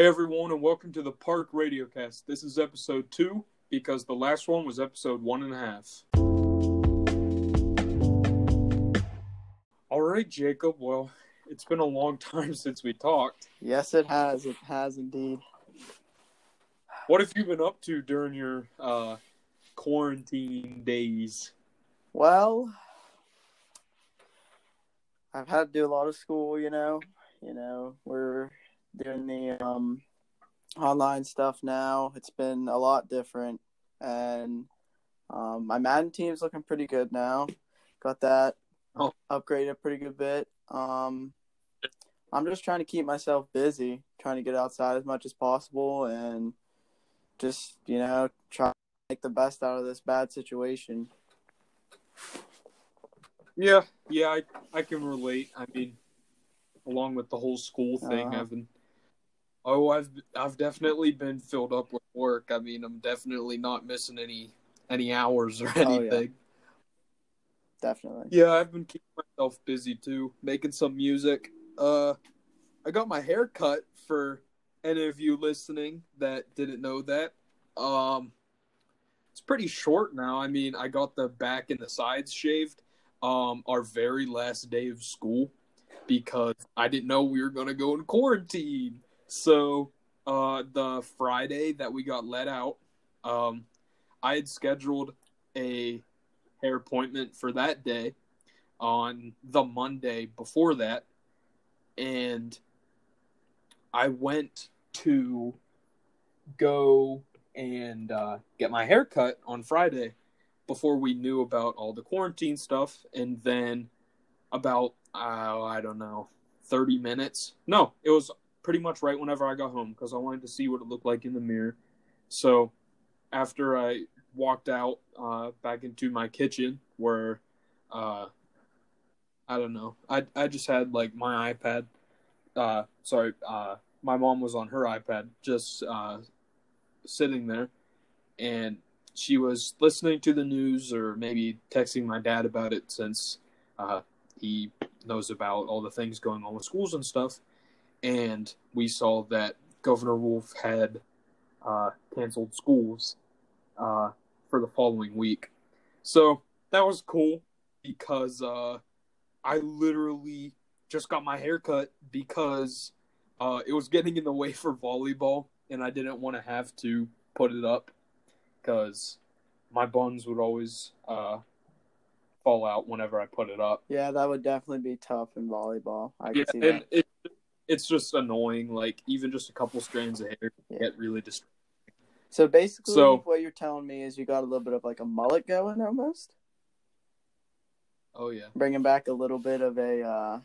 Hey everyone, and welcome to the Park Radiocast. This is episode two because the last one was episode one and a half. All right, Jacob. Well, it's been a long time since we talked. Yes, it has. It has indeed. What have you been up to during your uh, quarantine days? Well, I've had to do a lot of school. You know, you know, we're doing the um, online stuff now. It's been a lot different, and um, my Madden team's looking pretty good now. Got that Oh. upgraded a pretty good bit. Um, I'm just trying to keep myself busy, trying to get outside as much as possible, and just you know try to make the best out of this bad situation. Yeah, yeah, I, I can relate. I mean, along with the whole school thing, Uh-huh. I've been. Oh, I've I've definitely been filled up with work. I mean, I'm definitely not missing any any hours or Oh, yeah. anything. Definitely. Yeah, I've been keeping myself busy too, making some music. Uh, I got my hair cut for any of you listening that didn't know that. Um, it's pretty short now. I mean, I got the back and the sides shaved. Um, our very last day of school because I didn't know we were gonna go in quarantine. So, uh, the Friday that we got let out, um, I had scheduled a hair appointment for that day on the Monday before that. And I went to go and uh, get my hair cut on Friday before we knew about all the quarantine stuff. And then about, uh, I don't know, 30 minutes. No, it was pretty much right whenever I got home because I wanted to see what it looked like in the mirror. So after I walked out uh, back into my kitchen where uh, I don't know. I I just had like my iPad. Uh, sorry, uh, my mom was on her iPad, just uh, sitting there, and she was listening to the news or maybe texting my dad about it since uh, he knows about all the things going on with schools and stuff. And we saw that Governor Wolf had uh, canceled schools uh, for the following week. So that was cool because uh, I literally just got my hair cut because uh, it was getting in the way for volleyball, and I didn't want to have to put it up because my buns would always uh, fall out whenever I put it up. Yeah, that would definitely be tough in volleyball. I Yeah, can see and that. it, it's just annoying. Like even just a couple strands of hair Yeah. get really distracting. So basically, So- what you're telling me is you got a little bit of like a mullet going almost, Oh yeah, bringing back a little bit of a uh,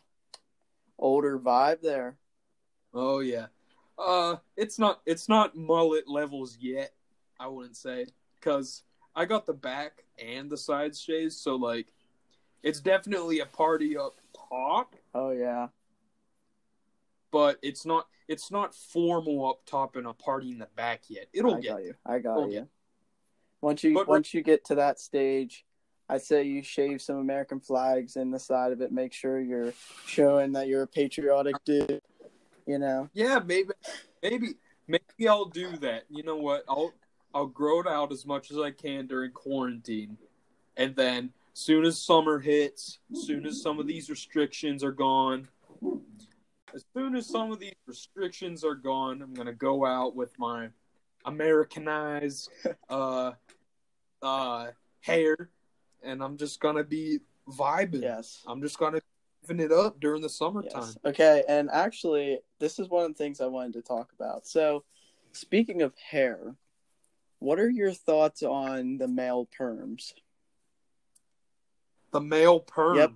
older vibe there. oh yeah. Uh, it's not it's not mullet levels yet. I wouldn't say because I got the back and the side shaves, so like it's definitely a party up top, Oh yeah, but it's not it's not formal up top and a party in the back yet. It'll I get got you. I got It'll you. get- Once you But- once you get to that stage, I'd say you shave some American flags in the side of it. Make sure you're showing that you're a patriotic dude. You know. Yeah, maybe, maybe, maybe I'll do that. You know what? I'll I'll grow it out as much as I can during quarantine, and then soon as summer hits, soon as some of these restrictions are gone, as soon as some of these restrictions are gone, I'm gonna go out with my Americanized uh uh hair, and I'm just gonna be vibing. Yes. I'm just gonna living it up during the summertime. Yes. Okay, and actually, this is one of the things I wanted to talk about. So, speaking of hair, what are your thoughts on the male perms? The male perm. Yep.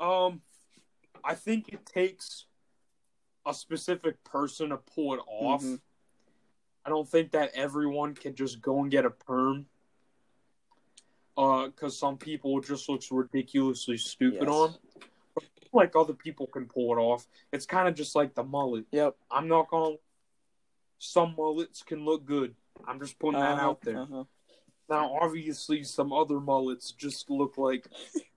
Um, I think it takes a specific person to pull it off. Mhm. I don't think that everyone can just go and get a perm. Uh, because some people it just looks ridiculously stupid Yes. on. Like other people can pull it off. It's kind of just like the mullet. Yep. I'm not gonna. Some mullets can look good. I'm just putting that Uh-huh, out there. uh-huh. Now, obviously, some other mullets just look like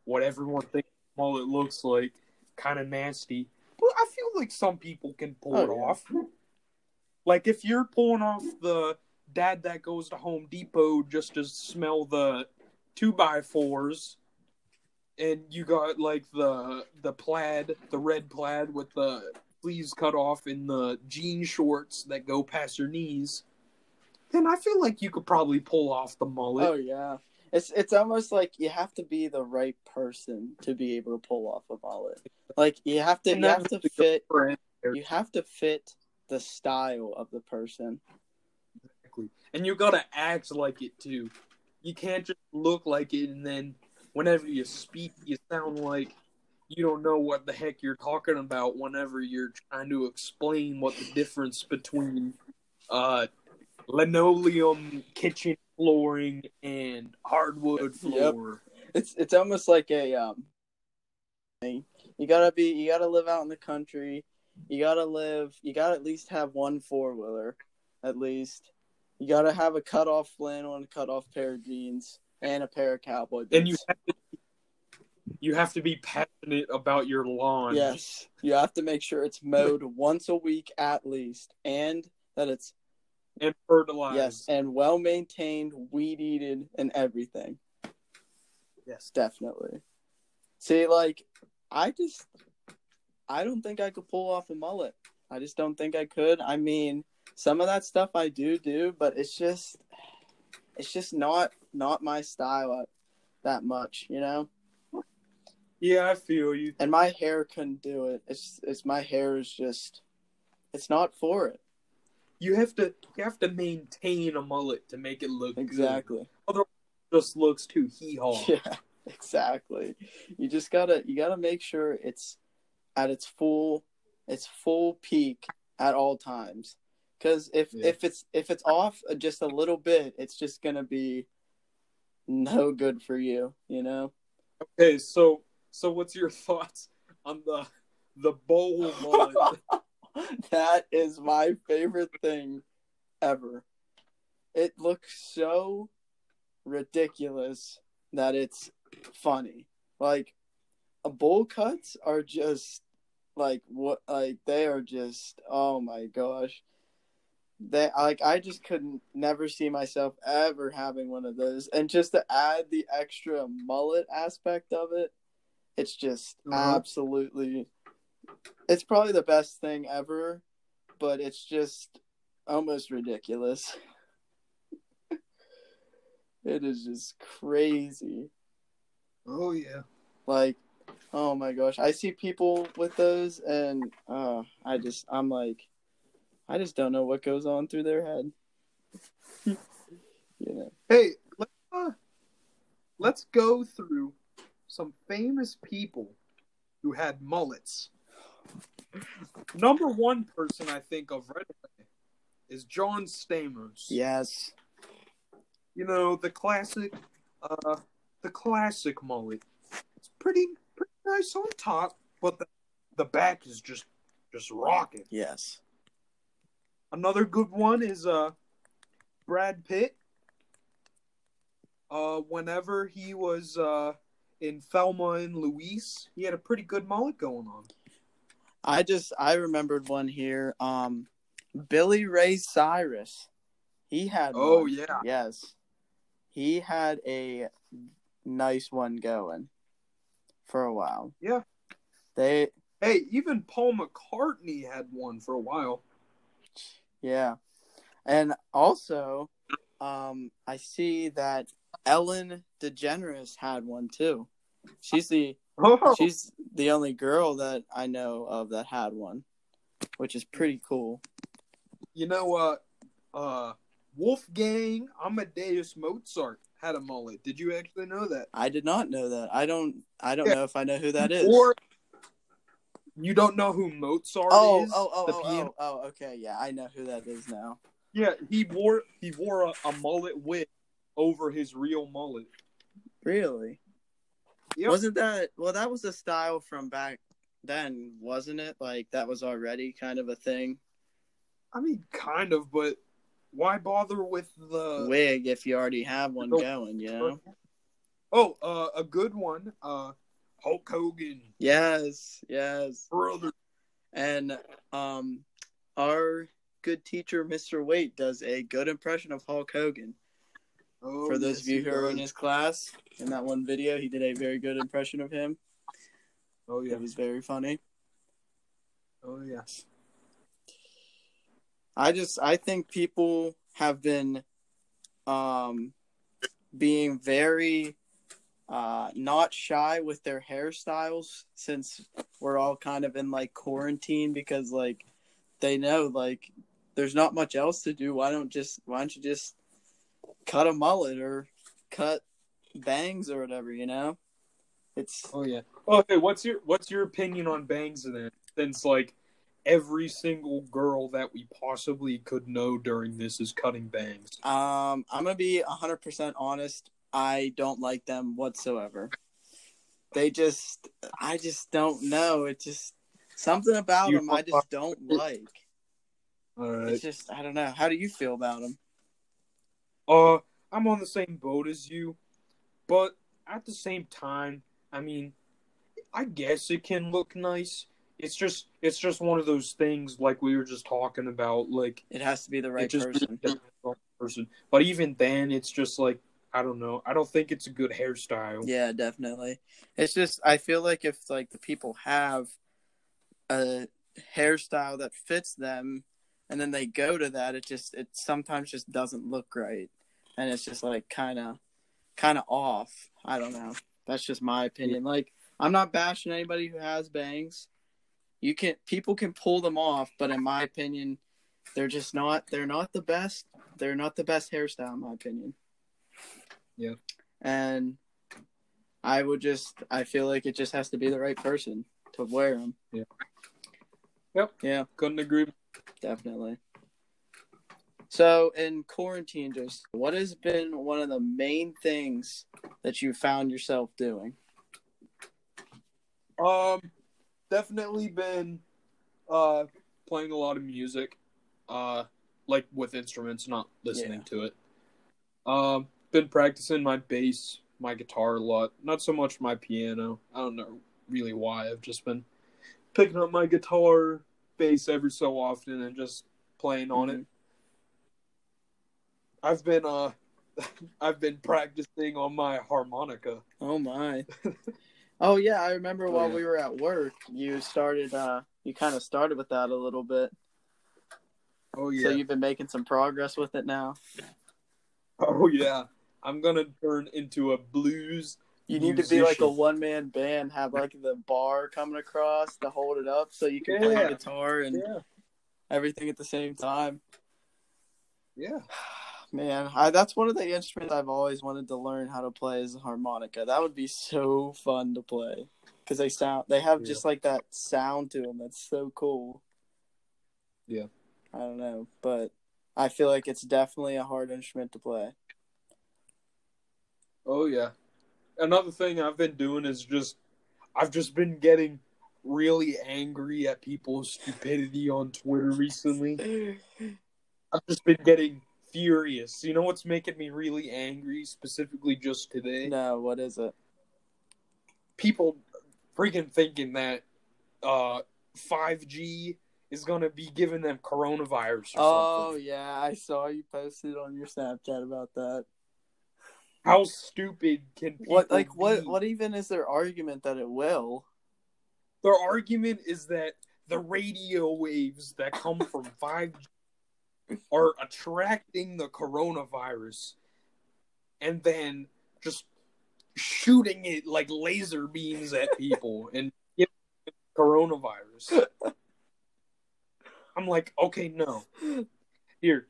what everyone thinks mullet looks like, kind of nasty. but I feel like some people can pull Oh, it yeah. off. Like if you're pulling off the dad that goes to Home Depot just to smell the two by fours, and you got like the the plaid, the red plaid with the sleeves cut off and the jean shorts that go past your knees, then I feel like you could probably pull off the mullet. Oh yeah. It's it's almost like you have to be the right person to be able to pull off a mullet. Like you have to you have to fit you have to fit the style of the person. Exactly. And you gotta act like it too. You can't just look like it and then whenever you speak you sound like you don't know what the heck you're talking about whenever you're trying to explain what the difference between uh linoleum kitchen flooring and hardwood Yep. floor. It's it's almost like a um thing. You gotta be you gotta live out in the country. You gotta live you gotta at least have one four wheeler, at least. You gotta have a cut off flannel and a cut off pair of jeans and a pair of cowboy boots. And you have to you have to be passionate about your lawn. Yes. You have to make sure it's mowed once a week at least and that it's And fertilized. yes and well maintained, weed eated and everything. Yes. Definitely. See, like, I just, I don't think I could pull off a mullet. I just don't think I could. I mean, some of that stuff I do do, but it's just, it's just not not my style that much, you know. Yeah, I feel you. And my hair couldn't do it. It's it's my hair is just, it's not for it. You have to you have to maintain a mullet to make it look good. Exactly. just looks too hee haw. Yeah, exactly. You just gotta you gotta make sure it's at its full its full peak at all times. Because if Yeah. if it's if it's off just a little bit, it's just gonna be no good for you. You know. Okay, so so what's your thoughts on the the bowl mullet? that is my favorite thing ever. It looks so ridiculous that it's funny. Like a bowl cuts are just like what like they are just oh my gosh. They like I just couldn't never see myself ever having one of those. And just to add the extra mullet aspect of it, it's just Uh-huh. absolutely it's probably the best thing ever, but it's just almost ridiculous. it is just crazy. oh yeah. Like, oh my gosh, I see people with those, and uh, I just, I'm like, I just don't know what goes on through their head. you know, Hey, let's uh, let's go through some famous people who had mullets. Number one person I think of right away is John Stamos. yes, You know the classic, uh, the classic mullet. It's pretty pretty nice on top, but the the back is just just rocking. yes, Another good one is uh Brad Pitt. Uh whenever he was uh in Thelma and Louise, he had a pretty good mullet going on. I just, I remembered one here. Um, Billy Ray Cyrus, he had. Oh one. yeah. Yes. He had a nice one going for a while. Yeah. They Hey, even Paul McCartney had one for a while. yeah. And also um I see that Ellen DeGeneres had one too. She's the Oh, she's the only girl that I know of that had one, which is pretty cool. you know uh uh Wolfgang Amadeus Mozart had a mullet. Did you actually know that? I did not know that. I don't I don't Yeah. know if I know who that is. Or you don't know who Mozart oh, is? oh, oh, the oh, piano- oh, oh, okay, yeah, I know who that is now. Yeah, he wore he wore a, a mullet wig over his real mullet. Really? Yep. Wasn't that well? That was a style from back then, wasn't it? Like that was already kind of a thing. I mean, kind of, but why bother with the? Wig, if you already have one Nope. going, you know. Oh, uh, a good one. Uh, Hulk Hogan, Yes, yes. brother. and um, our good teacher, Mr. Waite, does a good impression of Hulk Hogan. Oh, For those yes, of you who are in his class, in that one video, he did a very good impression of him. Oh yeah. It was very funny. Oh yes. I just I think people have been um being very uh not shy with their hairstyles since we're all kind of in like quarantine because like they know like there's not much else to do. Why don't just why don't you just cut a mullet or cut bangs or whatever, you know? It's Oh yeah. Okay, what's your what's your opinion on bangs then? Since like every single girl that we possibly could know during this is cutting bangs. Um, I'm gonna be hundred percent honest. I don't like them whatsoever. They just, I just don't know. It just something about You them I just don't like. All right. It's just, I don't know. How do you feel about them? Uh, I'm on the same boat as you, but at the same time, I mean, I guess it can look nice. It's just, it's just one of those things like we were just talking about. Like It has to be the right person. depends on person. But even then, it's just like I don't know. I don't think it's a good hairstyle. Yeah, definitely. It's just, I feel like if like the people have a hairstyle that fits them, and then they go to that, it just, it sometimes just doesn't look right, and it's just like kind of, kind of off. I don't know. That's just my opinion. Like, I'm not bashing anybody who has bangs. You can, people can pull them off, but in my opinion, they're just not. They're not the best. They're not the best hairstyle, in my opinion. Yeah. And I would just, I feel like it just has to be the right person to wear them. Yeah. Yep. Yeah, Couldn't agree. definitely. So in quarantine, just what has been one of the main things that you found yourself doing? Um, definitely been uh playing a lot of music, uh, like with instruments, not listening to it. Um, been practicing my bass, my guitar a lot. Not so much my piano. I don't know really why. I've just been picking up my guitar, bass every so often, and just playing on it. I've been uh, I've been practicing on my harmonica. Oh my. oh yeah, I remember Oh, while yeah. we were at work, you started uh you kind of started with that a little bit. Oh yeah. So you've been making some progress with it now. Oh yeah, I'm gonna turn into a blues. You need to be like a one man band, have like the bar coming across to hold it up so you can play guitar and Yeah, everything at the same time. yeah. Man, I that's one of the instruments I've always wanted to learn how to play is the harmonica. That would be so fun to play because they sound they have Yeah. just like that sound to them that's so cool. Yeah. I don't know, but I feel like it's definitely a hard instrument to play. Oh yeah. Another thing I've been doing is just, I've just been getting really angry at people's stupidity on Twitter recently. I've just been getting furious. You know what's making me really angry, specifically just today? no, what is it? People freaking thinking that uh 5G is gonna be giving them coronavirus or Oh something. yeah, I saw you posted on your Snapchat about that. How stupid can people What like what what even is their argument that it will? Their argument is that the radio waves that come from 5G are attracting the coronavirus and then just shooting it like laser beams at people and giving coronavirus. I'm like, okay, no. Here.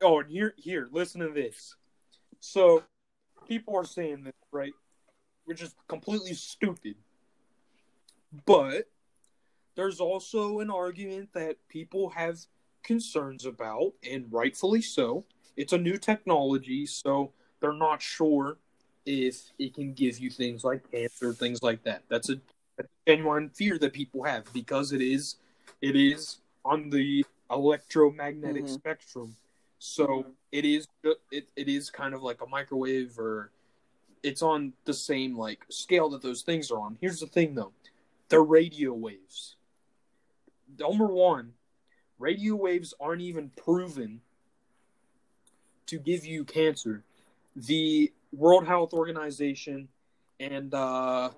Oh, and here, here, listen to this. So, people are saying this, right? Which is completely stupid. But there's also an argument that people have concerns about, and rightfully so. It's a new technology, so they're not sure if it can give you things like cancer, things like that. That's a, a genuine fear that people have because it is, it is on the electromagnetic Mhm. spectrum. So it is, it, it is kind of like a microwave, or it's on the same like scale that those things are on. Here's the thing, though: they're radio waves. number one, radio waves aren't even proven to give you cancer. The World Health Organization and uh,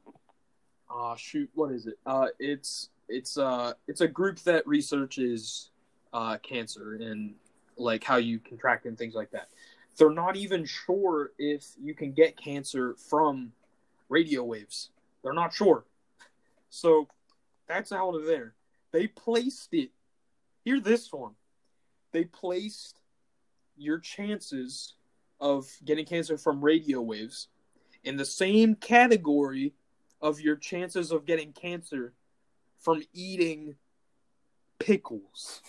uh shoot, what is it? Uh, it's it's uh it's a group that researches uh cancer and like how you contract and things like that. They're not even sure if you can get cancer from radio waves. They're not sure. So that's out of there. They placed it. Hear this one. They placed your chances of getting cancer from radio waves in the same category of your chances of getting cancer from eating pickles.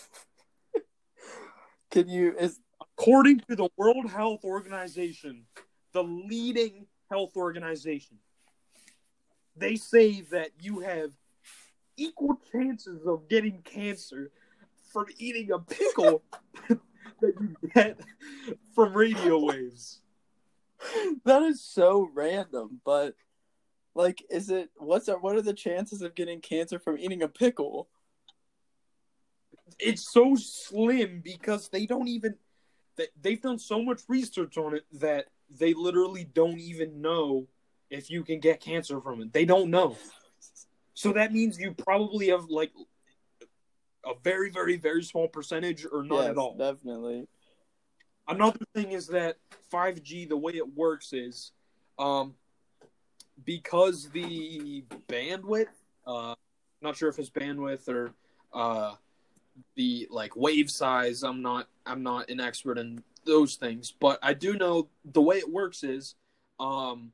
Can you is According to the World Health Organization, the leading health organization, they say that you have equal chances of getting cancer from eating a pickle that you get from radio waves. that is so random, but like is it what's our, what are the chances of getting cancer from eating a pickle? It's so slim because they don't even they, they've done so much research on it that they literally don't even know if you can get cancer from it. They don't know. So that means you probably have like a very, very, very small percentage or none Yes, at all. Definitely. Another thing is that 5G, the way it works is, um, because the bandwidth, uh, not sure if it's bandwidth or uh, the like wave size. I'm not, I'm not an expert in those things, but I do know the way it works is, um,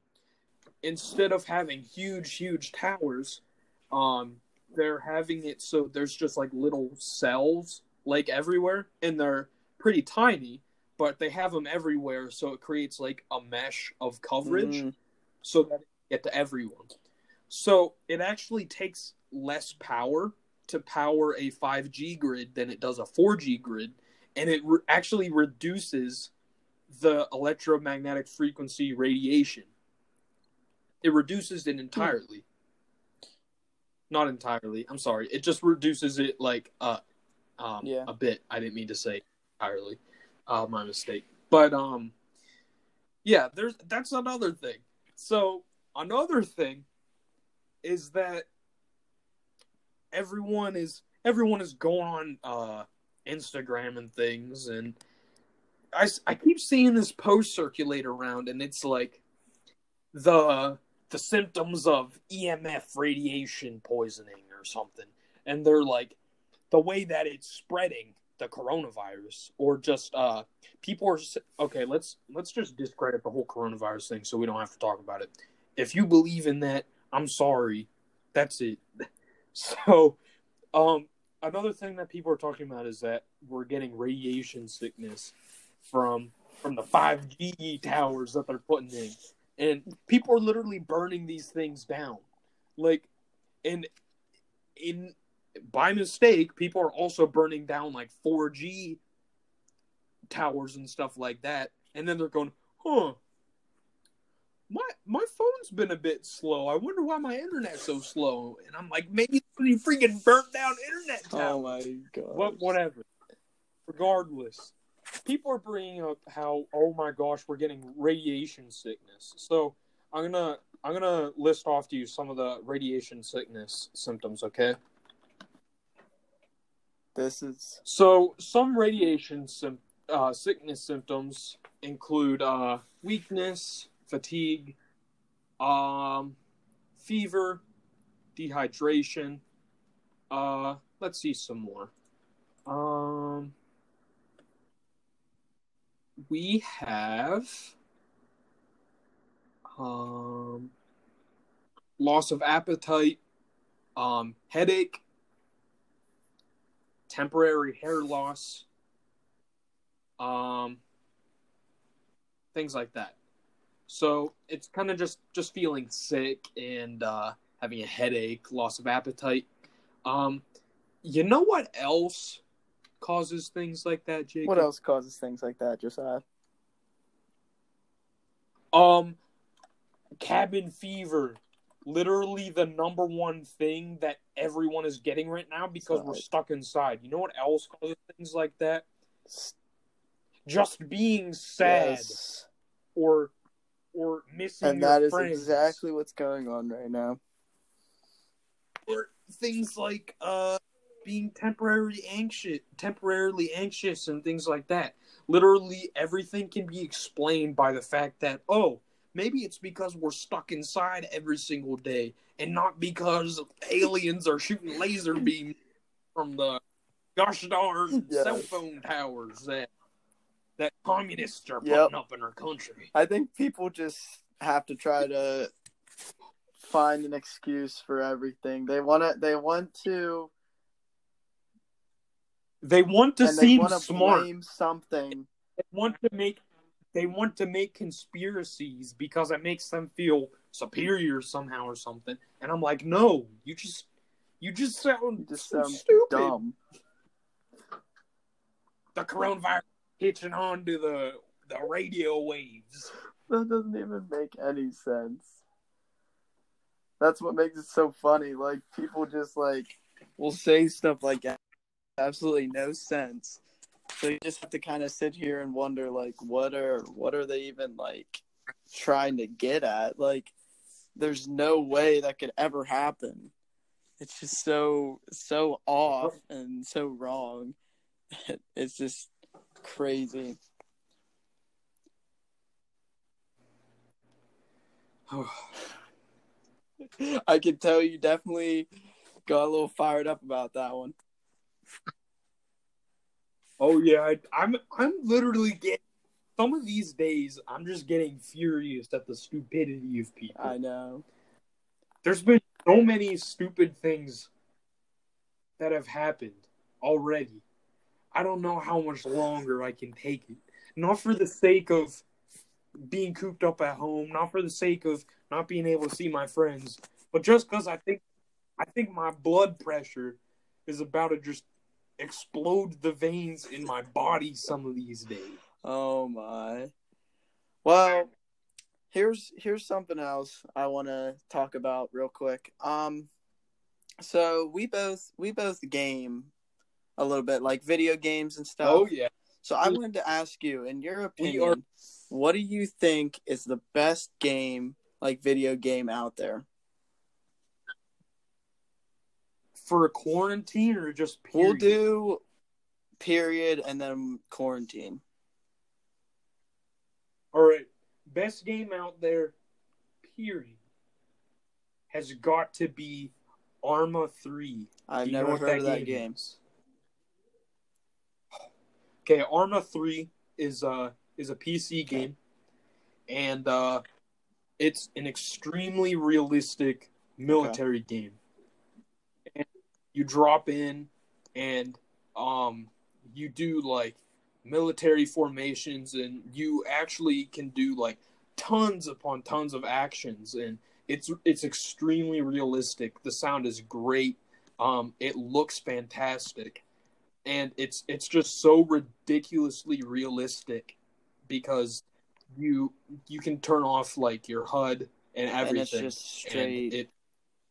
instead of having huge, huge towers, um, they're having it so there's just like little cells like everywhere, and they're pretty tiny but they have them everywhere, so it creates like a mesh of coverage, Mm, so that it get to everyone. So it actually takes less power to power a 5G grid than it does a 4G grid, and it re- actually reduces the electromagnetic frequency radiation. It reduces it entirely. Not entirely. I'm sorry. It just reduces it like uh, um, Yeah. a bit. I didn't mean to say entirely. Uh, my mistake. But um, yeah, there's that's another thing. So another thing is that everyone is everyone is going on uh Instagram and things, and I I keep seeing this post circulate around, and it's like the the symptoms of EMF radiation poisoning or something, and they're like the way that it's spreading the coronavirus or just uh people are okay let's let's just discredit the whole coronavirus thing so we don't have to talk about it. If you believe in that i'm sorry. That's it. So um another thing that people are talking about is that we're getting radiation sickness from from the 5g towers that they're putting in and people are literally burning these things down like and in by mistake, people are also burning down like 4G towers and stuff like that, and then they're going, "Huh, my my phone's been a bit slow. I wonder why my internet's so slow." And I'm like, "Maybe you freaking burnt down internet tower. Oh my god. What, whatever. Regardless, people are bringing up how, oh my gosh, we're getting radiation sickness. So I'm gonna I'm gonna list off to you some of the radiation sickness symptoms. Okay. This is So some radiation sim- uh, sickness symptoms include uh, weakness, fatigue, um, fever, dehydration. Uh, let's see some more. Um, we have um, loss of appetite, um, headache, temporary hair loss, um, things like that. So it's kind of just just feeling sick and uh, having a headache, loss of appetite. Um, you know what else causes things like that, Jake? what else causes things like that, Josiah? Um, cabin fever, literally the number one thing that everyone is getting right now because we're stuck inside. You know what else causes things like that? Just being sad Yes. or or missing And that is friends. exactly what's going on right now. Or things like uh being temporarily anxious, temporarily anxious, and things like that. Literally, everything can be explained by the fact that oh, maybe it's because we're stuck inside every single day, and not because aliens are shooting laser beams from the gosh darn Yes. cell phone towers that that communists are Yep. putting up in our country. I think people just have to try to find an excuse for everything. They want to. They want to, They want to and seem smart. something. they want to make they want to make conspiracies because it makes them feel superior somehow or something. And I'm like, no, you just you just sound You just so sound stupid. dumb. The coronavirus hitching on to the the radio waves. That doesn't even make any sense. That's what makes it so funny. Like people just like will say stuff like that, absolutely no sense. So you just have to kind of sit here and wonder, like, what are what are they even like trying to get at? Like, there's no way that could ever happen. It's just so so off and so wrong. It's just crazy. I can tell you definitely got a little fired up about that one. Oh yeah, I, I'm I'm literally getting some of these days. I'm just getting furious at the stupidity of people. I know. There's been so many stupid things that have happened already. I don't know how much longer I can take it. Not for the sake of being cooped up at home, not for the sake of not being able to see my friends, but just because I think I think my blood pressure is about to just explode the veins in my body some of these days. Oh my. Well, here's here's something else I want to talk about real quick. Um so we both we both game a little bit like video games and stuff. oh yeah. So I wanted to ask you in your opinion, are- what do you think is the best game like video game out there? For a quarantine or just We'll do period and then quarantine. All right, best game out there, period, has got to be Arma Three. I've Do you know never heard of that game game. Okay, Arma Three is uh is a PC game, and uh, it's an extremely realistic military game. You drop in, and um, you do like military formations, and you actually can do like tons upon tons of actions, and it's it's extremely realistic. The sound is great. Um, it looks fantastic, and it's it's just so ridiculously realistic because you you can turn off like your HUD and everything. And it's just straight it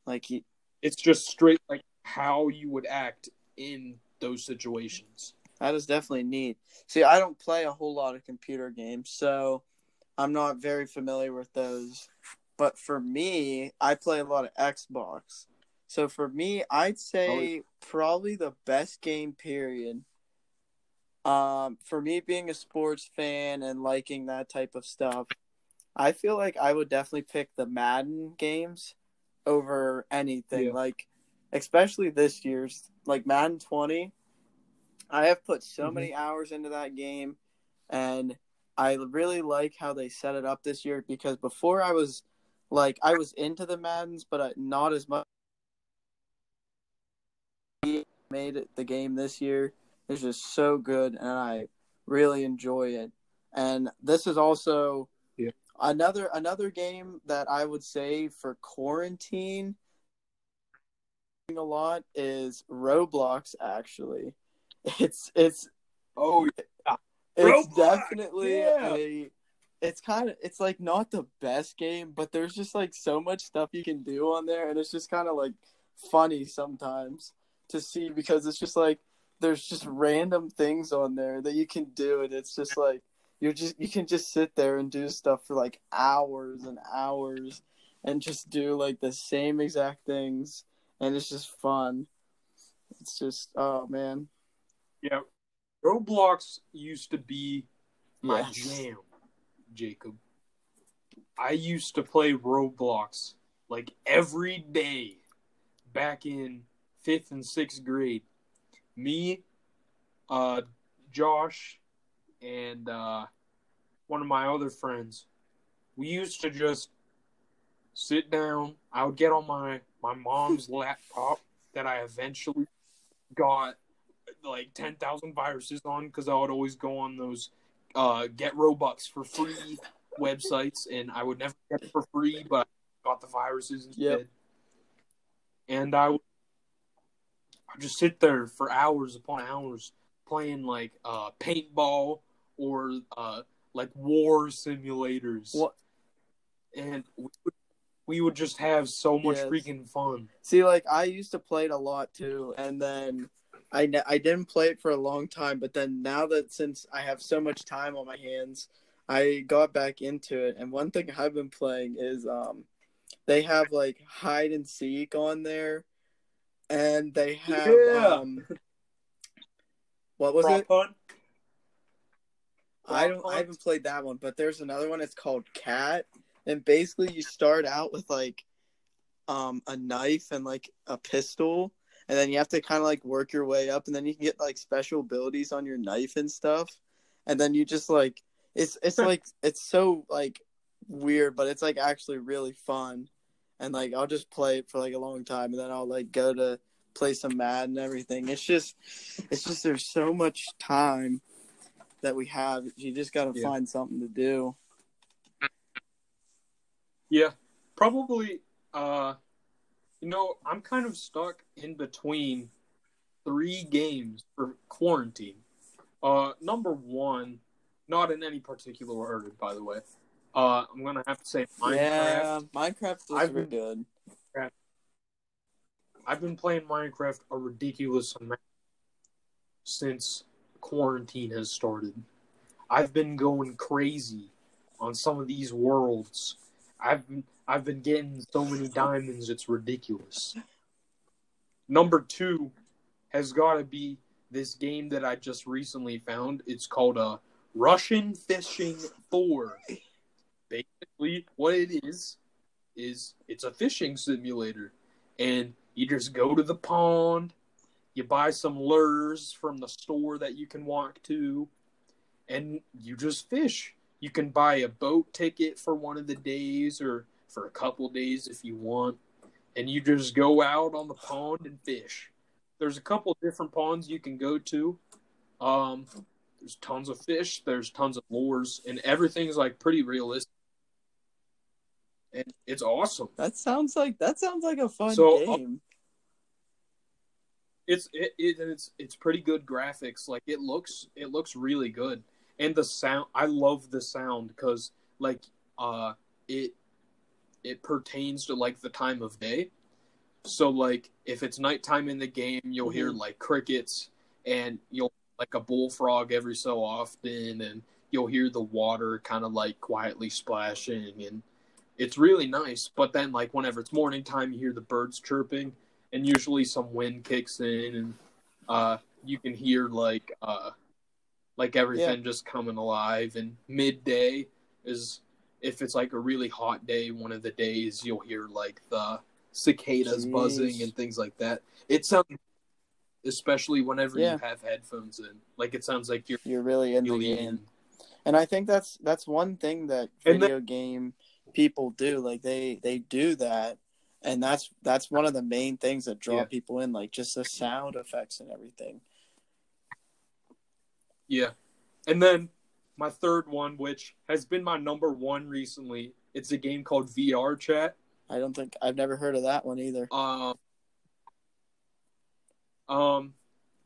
like you, it's just straight like how you would act in those situations. That is definitely neat. See, I don't play a whole lot of computer games, so I'm not very familiar with those. But for me, I play a lot of Xbox. So for me, I'd say probably the best game period. Um, for me being a sports fan and liking that type of stuff, I feel like I would definitely pick the Madden games over anything. Yeah. Like especially this year's like Madden 20. I have put so Mhm. many hours into that game and I really like how they set it up this year because before I was like I was into the Maddens but not as much made it the game this year is just so good and I really enjoy it. And this is also Yeah. another another game that I would say for quarantine a lot is Roblox actually. It's it's Oh it's Roblox, definitely yeah. a it's kind of it's like not the best game, but there's just like so much stuff you can do on there, and it's just kind of like funny sometimes to see because it's just like there's just random things on there that you can do, and it's just like you're just you can just sit there and do stuff for like hours and hours and just do like the same exact things and it's just fun it's just oh man Yeah, Roblox used to be my Yes. jam, Jacob. I used to play Roblox like every day back in fifth and sixth grade. Me, uh, Josh, and uh, one of my other friends, we used to just sit down. I would get on my my mom's laptop that I eventually got like 10,000 viruses on because I would always go on those uh, get Robux for free websites and I would never get it for free, but I got the viruses instead. Yep. And I would I'd just sit there for hours upon hours playing like uh, paintball or uh, like war simulators. What- And we would, we would just have so much Yes. freaking fun. See, like I used to play it a lot too, and then I ne- I didn't play it for a long time. But then now that since I have so much time on my hands, I got back into it. And one thing I've been playing is um, they have like hide and seek on there, and they have Yeah. um, what was Prop it? hunt? I don't. Prop I haven't played that one, but there's another one. It's called KAT, and basically you start out with like um a knife and like a pistol, and then you have to kind of like work your way up, and then you can get like special abilities on your knife and stuff, and then you just like it's it's like it's so like weird, but it's like actually really fun, and like I'll just play it for like a long time, and then I'll like go to play some Madden everything. It's just it's just there's so much time that we have. You just got to Yeah. find something to do. Yeah, probably. Uh, you know, I'm kind of stuck in between three games for quarantine. Uh, number one, not in any particular order, by the way. Uh, I'm gonna have to say Minecraft. Yeah, Minecraft been- good. I've been playing Minecraft a ridiculous amount since quarantine has started. I've been going crazy on some of these worlds. I've been I've been getting so many diamonds it's ridiculous. Number 2 has got to be this game that I just recently found. It's called uh, Russian Fishing 4. Basically what it is is it's a fishing simulator and you just go to the pond, you buy some lures from the store that you can walk to, and you just fish. You can buy a boat ticket for one of the days or for a couple days if you want, and you just go out on the pond and fish. There's a couple different ponds you can go to. Um, there's tons of fish, there's tons of lures, and everything's like pretty realistic. And it's awesome. That sounds like that sounds like a fun So, uh, game. It's it, it it's it's pretty good graphics. Like it looks it looks really good, and the sound. I love the sound because like uh it it pertains to like the time of day. So like if it's nighttime in the game, you'll hear like crickets, and you'll like a bullfrog every so often, and you'll hear the water kind of like quietly splashing, and it's really nice. But then like whenever it's morning time, you hear the birds chirping and usually some wind kicks in and uh you can hear like uh like everything just coming alive and midday is if it's like a really hot day one of the days you'll hear like the cicadas Jeez. buzzing and things like that it sounds especially whenever Yeah. you have headphones in like it sounds like you're You're really in the game. in And I think that's that's one thing that video game people do. Like they they do that, and that's that's one of the main things that draw Yeah. people in. Like just the sound effects and everything. Yeah. And then my third one, which has been my number one recently, it's a game called VR Chat. I don't think I've never heard of that one either. Um, um,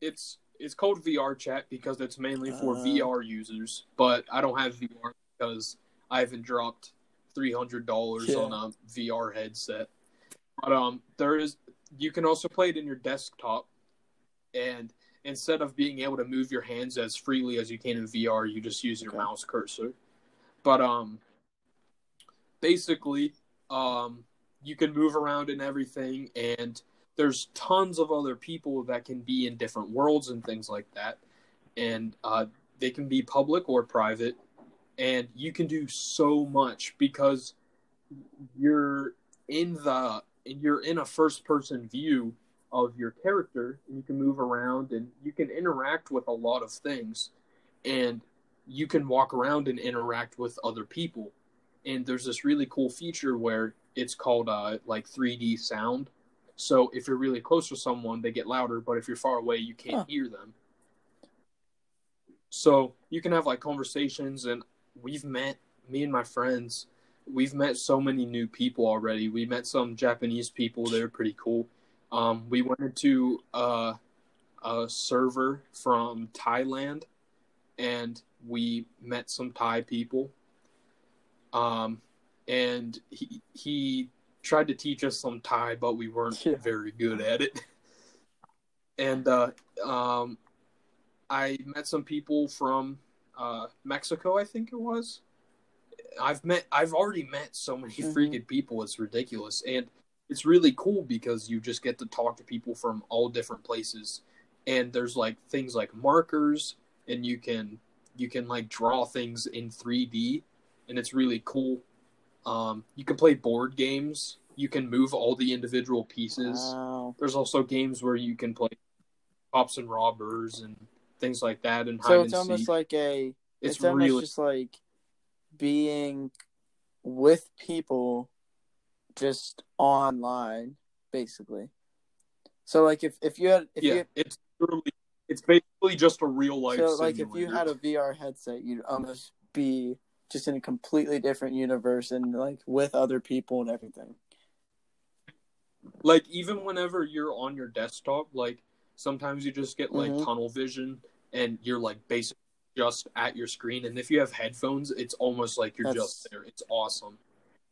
it's it's called VR Chat because it's mainly for Uh. VR users, but I don't have VR because I haven't dropped three hundred dollars Yeah. on a VR headset. But um, there is you can also play it in your desktop, and instead of being able to move your hands as freely as you can in VR, you just use your Okay. mouse cursor. But um, basically, um, you can move around and everything, and there's tons of other people that can be in different worlds and things like that, and uh, they can be public or private, and you can do so much because you're in the you're in a first person view of your character and you can move around and you can interact with a lot of things and you can walk around and interact with other people. And there's this really cool feature where it's called uh, like 3d sound. So if you're really close to someone they get louder but if you're far away you can't Huh. hear them. So you can have like conversations and we've met me and my friends we've met so many new people already. We met some japanese people they're pretty cool um, we went into uh, a server from thailand and we met some thai people um, and he, he tried to teach us some thai but we weren't Yeah. very good at it and uh, um, i met some people from uh, mexico i think it was I've met I've already met so many Mhm. freaking people it's ridiculous and it's really cool because you just get to talk to people from all different places and there's like things like markers and you can you can like draw things in 3D and it's really cool um you can play board games you can move all the individual pieces Wow. there's also games where you can play cops and robbers and things like that and So and it's almost seek. like a it's, it's, almost really just like being with people just online basically. So like if if you had if yeah you it's literally it's basically just a real life so like if you had a vr headset you'd almost be just in a completely different universe and like with other people and everything. Like even whenever you're on your desktop like sometimes you just get like Mhm. tunnel vision and you're like basically just at your screen. And if you have headphones it's almost like you're That's- just there. It's awesome.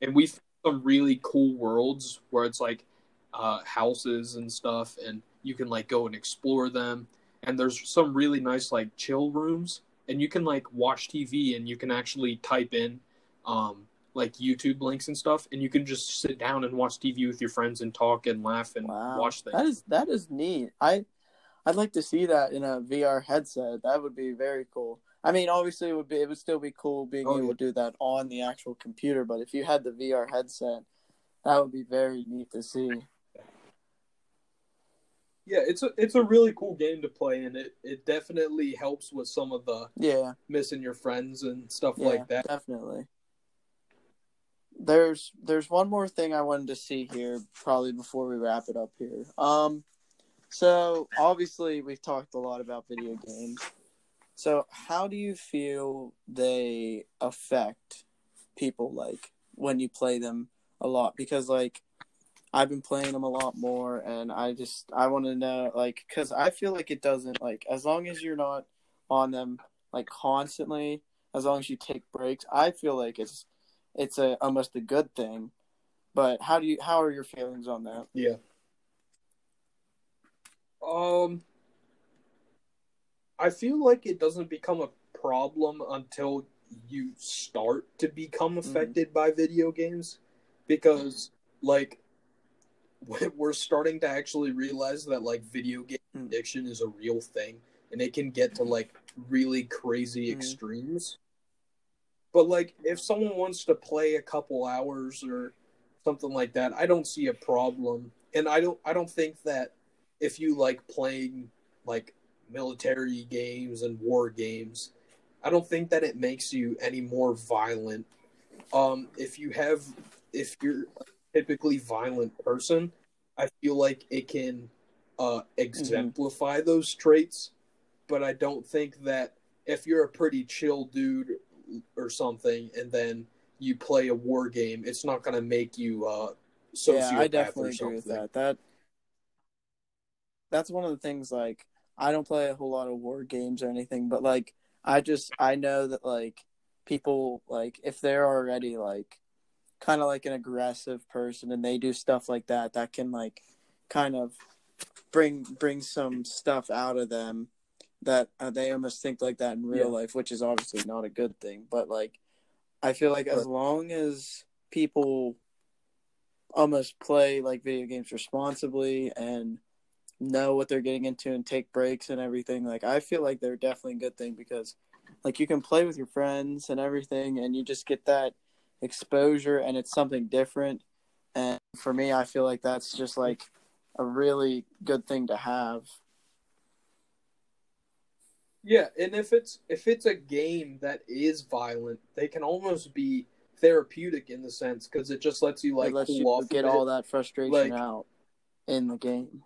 And we some really cool worlds where it's like uh houses and stuff and you can like go and explore them. And there's some really nice like chill rooms and you can like watch tv and you can actually type in um like youtube links and stuff and you can just sit down and watch tv with your friends and talk and laugh and wow. watch things. That is that is neat. I i'd like to see that in a vr headset. That would be very cool i mean obviously it would be it would still be cool being Oh, able yeah. to do that on the actual computer but if you had the vr headset that would be very neat to see. Yeah it's a it's a really cool game to play and it it definitely helps with some of the yeah. missing your friends and stuff yeah like that. definitely. There's there's one more thing i wanted to see here probably before we wrap it up here. Um so obviously we've talked a lot about video games so how do you feel they affect people like when you play them a lot? Because like i've been playing them a lot more and i just i want to know like because i feel like it doesn't like as long as you're not on them like constantly as long as you take breaks i feel like it's it's a almost a good thing. But how do you how are your feelings on that? Yeah. Um, I feel like it doesn't become a problem until you start to become affected by video games because, like, we- we're starting to actually realize that, like, video game Mm. addiction is a real thing and it can get to, like, really crazy Mhm. extremes. But, like, if someone wants to play a couple hours or something like that, I don't see a problem. And I don't I don't think that if you like playing like military games and war games, I don't think that it makes you any more violent. Um if you have if you're a typically violent person, I feel like it can uh exemplify those traits, but I don't think that if you're a pretty chill dude or something and then you play a war game, it's not going to make you uh sociopath yeah i definitely agree with that that that's one of the things like i don't play a whole lot of war games or anything but like i just i know that like people like if they're already like kind of like an aggressive person and they do stuff like that that can like kind of bring bring some stuff out of them that uh, they almost think like that in real Yeah. life which is obviously not a good thing but like i feel like as long as people almost play like video games responsibly and know what they're getting into and take breaks and everything like i feel like they're definitely a good thing because like you can play with your friends and everything and you just get that exposure and it's something different. And for me i feel like that's just like a really good thing to have. Yeah, and if it's if it's a game that is violent, they can almost be therapeutic in the sense because it just lets you like lets you get all that frustration Like- out in the game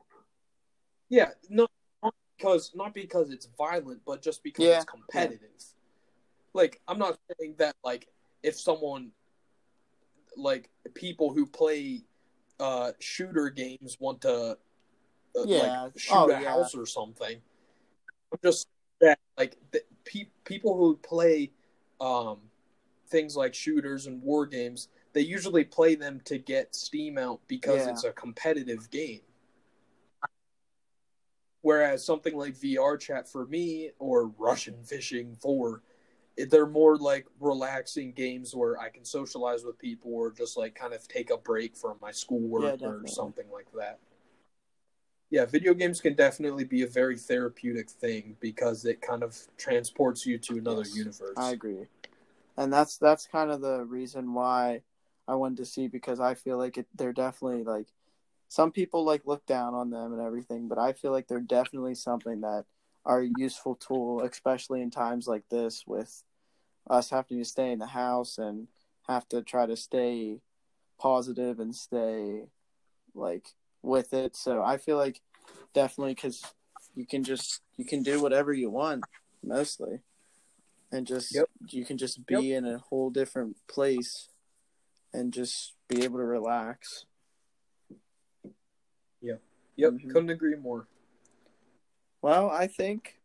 Yeah, not, not because not because it's violent, but just because Yeah, it's competitive. Like I'm not saying that like if someone like people who play uh shooter games want to uh, Yeah. like shoot Oh, a yeah. house or something. I'm just that like the, pe- people who play um things like shooters and war games, they usually play them to get steam out because Yeah. it's a competitive game. Whereas something like VR chat for me or Russian fishing for they're more like relaxing games where I can socialize with people or just like kind of take a break from my Yeah, schoolwork or something like that. Yeah, video games can definitely be a very therapeutic thing because it kind of transports you to another Yes, universe. I agree, and that's that's kind of the reason why I wanted to see because I feel like it, they're definitely like some people like look down on them and everything, but I feel like they're definitely something that are a useful tool, especially in times like this with us having to stay in the house and have to try to stay positive and stay like with it. So I feel like definitely because you can just you can do whatever you want mostly and just Yep. you can just be in a whole different place and just be able to relax. Yep, Mhm. couldn't agree more. Well, I think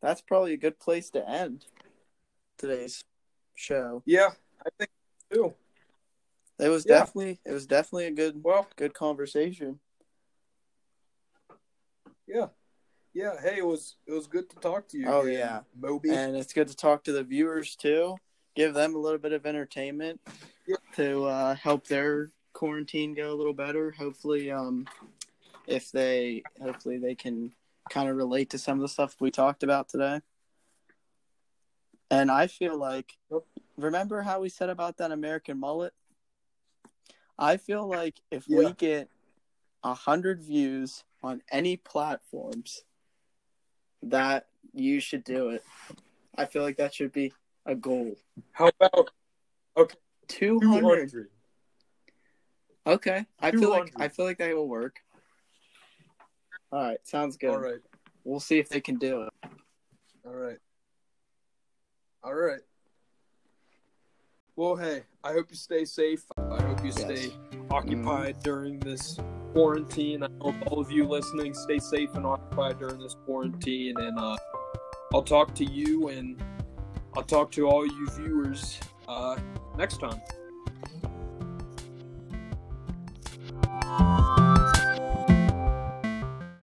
that's probably a good place to end today's show. Yeah, I think too. It was Yeah. definitely it was definitely a good Well, good conversation. yeah. Yeah, hey, it was it was good to talk to you. Oh, yeah. Moby. And it's good to talk to the viewers too. Give them a little bit of entertainment Yeah. to uh, help their quarantine go a little better. Hopefully, um, if they hopefully they can kind of relate to some of the stuff we talked about today. And I feel like remember how we said about that American mullet? I feel like if Yeah. we get a hundred views on any platforms, that you should do it. I feel like that should be a goal. How about okay two hundred. Okay, I feel like I feel like that will work. All right, sounds good. All right, We'll see if they can do it. all right, all right. Well, hey, I hope you stay safe. I hope you Yes. stay occupied during this quarantine. I hope all of you listening stay safe and occupied during this quarantine. And uh, I'll talk to you and I'll talk to all you viewers uh, next time.